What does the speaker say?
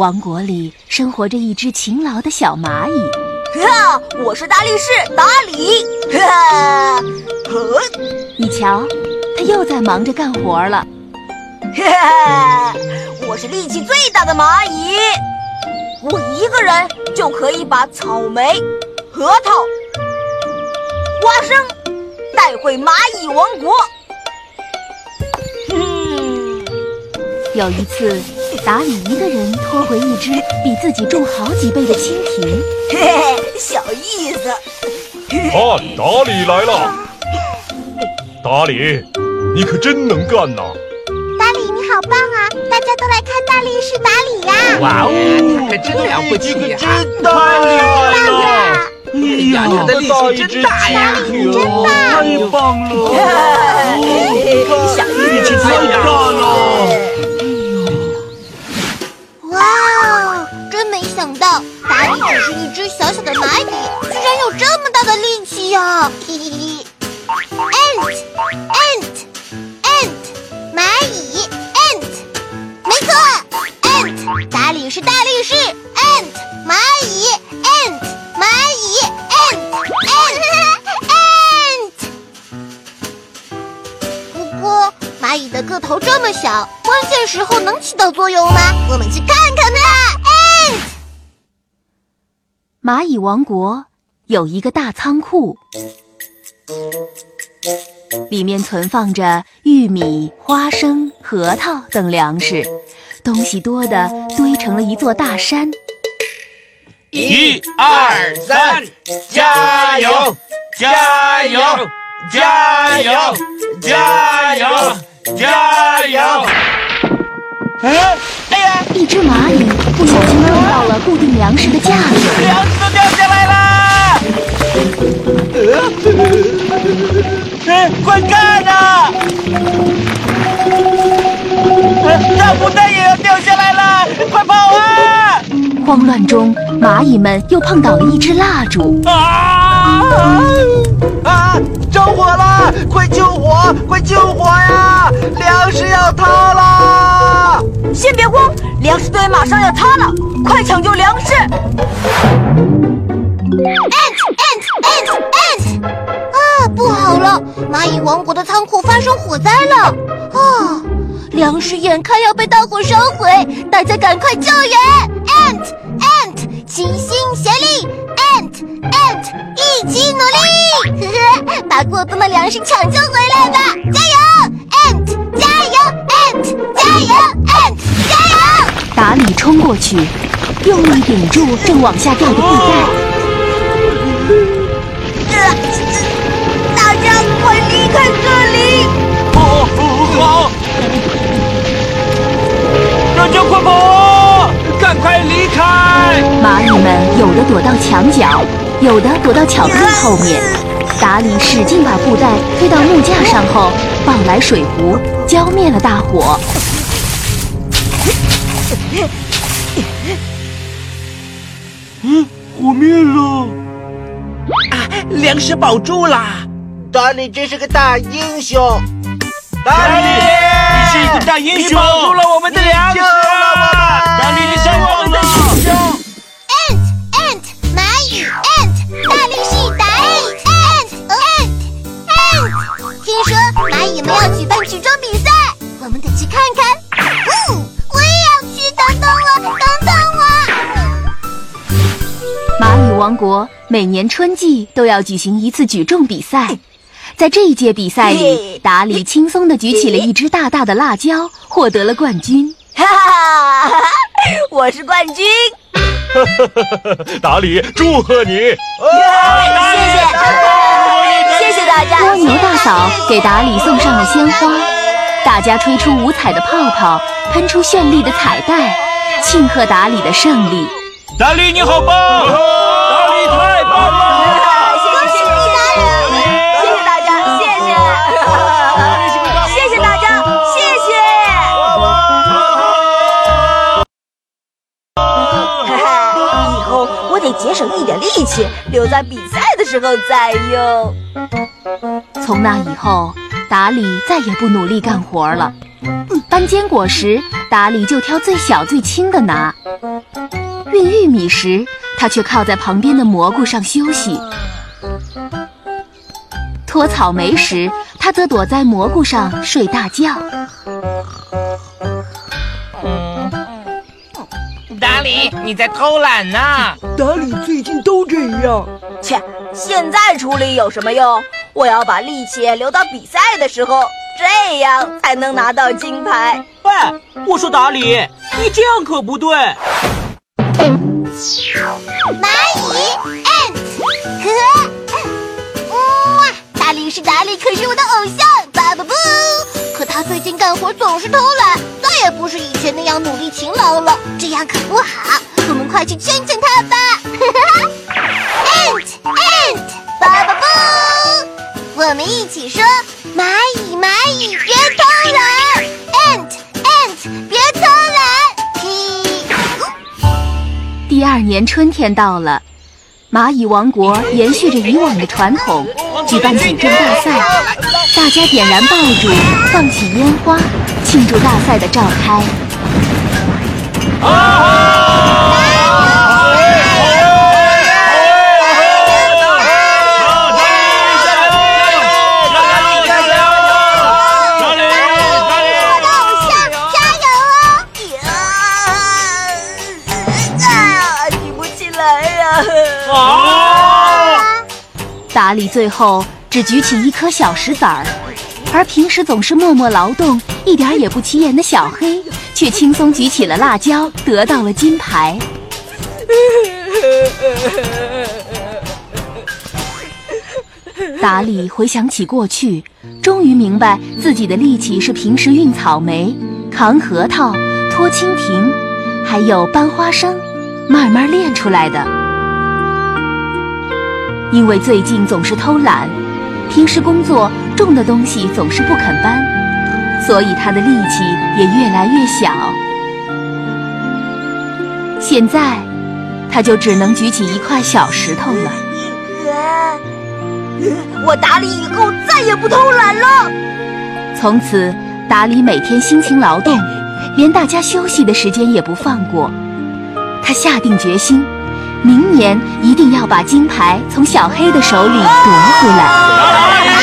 王国里生活着一只勤劳的小蚂蚁。哈，我是大力士达里。哈，你瞧，他又在忙着干活了。哈，我是力气最大的蚂蚁，我一个人就可以把草莓、核桃、花生带回蚂蚁王国。有一次，达里一个人拖回一只比自己重好几倍的蜻蜓，嘿嘿，小意思。看，达里来了！达里，你可真能干呐！达里，你好棒啊！大家都来看大力士达里呀！哇哦，可真了不起呀！真太厉害了！哎呀，他的力气真大呀！真大！太棒了！小力气太大了！想到达里只是一只小小的蚂蚁，居然有这么大的力气呀！嘿嘿嘿，ant，ant，ant，蚂蚁，ant，没错，ant，达里是大力士，ant，蚂蚁，ant，蚂蚁，ant，ant，ant。不过蚂蚁的个头这么小，关键时候能起到作用吗？我们去看看吧。蚂蚁王国有一个大仓库，里面存放着玉米、花生、核桃等粮食，东西多的堆成了一座大山。一二三，加油！加油！加油！加油！加油！哎，哎呀！一只蚂蚁不小心撞到了固定粮食的架子，粮食都掉下来了！呃，快看呐！大布袋也要掉下来了，快跑啊！慌乱中，蚂蚁们又碰倒了一支蜡烛。啊！啊！着火了！快救火！快救火呀！粮食要塌了！先别慌，粮食堆马上要塌了，快抢救粮食！Ant ant ant ant！啊，不好了，蚂蚁王国的仓库发生火灾了！啊，粮食眼看要被大火烧毁，大家赶快救援！Ant ant，齐心协力！Ant ant，一起努力！呵呵，把过冬的粮食抢救回来吧！加油！Ant，加油！Ant，加油！冲过去，用力顶住正往下掉的布袋。大家快离开这里！不，好！大家快跑！赶快离开！蚂蚁们有的躲到墙角，有的躲到巧克力后面。达里使劲把布袋推到木架上后，抱来水壶，浇灭了大火。嗯，火灭了！啊，粮食保住了！达里真是个大英雄！达里，你是一个大英雄，保住了我们的粮食！达里，你是我们的英雄王国每年春季都要举行一次举重比赛，在这一届比赛里，达里轻松地举起了一只大大的辣椒，获得了冠军。哈哈，我是冠军！达里，祝贺你！谢谢，谢谢大家！蜗牛大嫂给达里送上了鲜花，大家吹出五彩的泡泡，喷出绚丽的彩带，庆贺达里的胜利。达里你好棒！节省一点力气，留在比赛的时候再用。从那以后，达里再也不努力干活了。搬坚果时，达里就挑最小最轻的拿；运玉米时，他却靠在旁边的蘑菇上休息；拖草莓时，他则躲在蘑菇上睡大觉。达里，你在偷懒呢？达里最近都这样。切，现在处理有什么用？我要把力气留到比赛的时候，这样才能拿到金牌。喂，我说达里，你这样可不对。蚂蚁 ant 和，哇，达里是达里，可是我的偶像，巴布布。最近干活总是偷懒，再也不是以前那样努力勤劳了，这样可不好。我们快去劝劝他吧。ant ant 巴巴布，我们一起说，蚂蚁蚂蚁别偷懒，ant ant 别偷懒，第二年春天到了，蚂蚁王国延续着以往的传统，举办举重大赛，大家点燃爆竹，放起烟花，庆祝大赛的召开。达里最后只举起一颗小石子儿，而平时总是默默劳动、一点儿也不起眼的小黑，却轻松举起了辣椒，得到了金牌。达里回想起过去，终于明白自己的力气是平时运草莓、扛核桃、拖蜻蜓，还有搬花生，慢慢练出来的。因为最近总是偷懒，平时工作重的东西总是不肯搬，所以他的力气也越来越小。现在，他就只能举起一块小石头了。我打里以后再也不偷懒了。从此，打里每天辛勤劳动，连大家休息的时间也不放过。他下定决心，明年一定要把金牌从小黑的手里夺回来。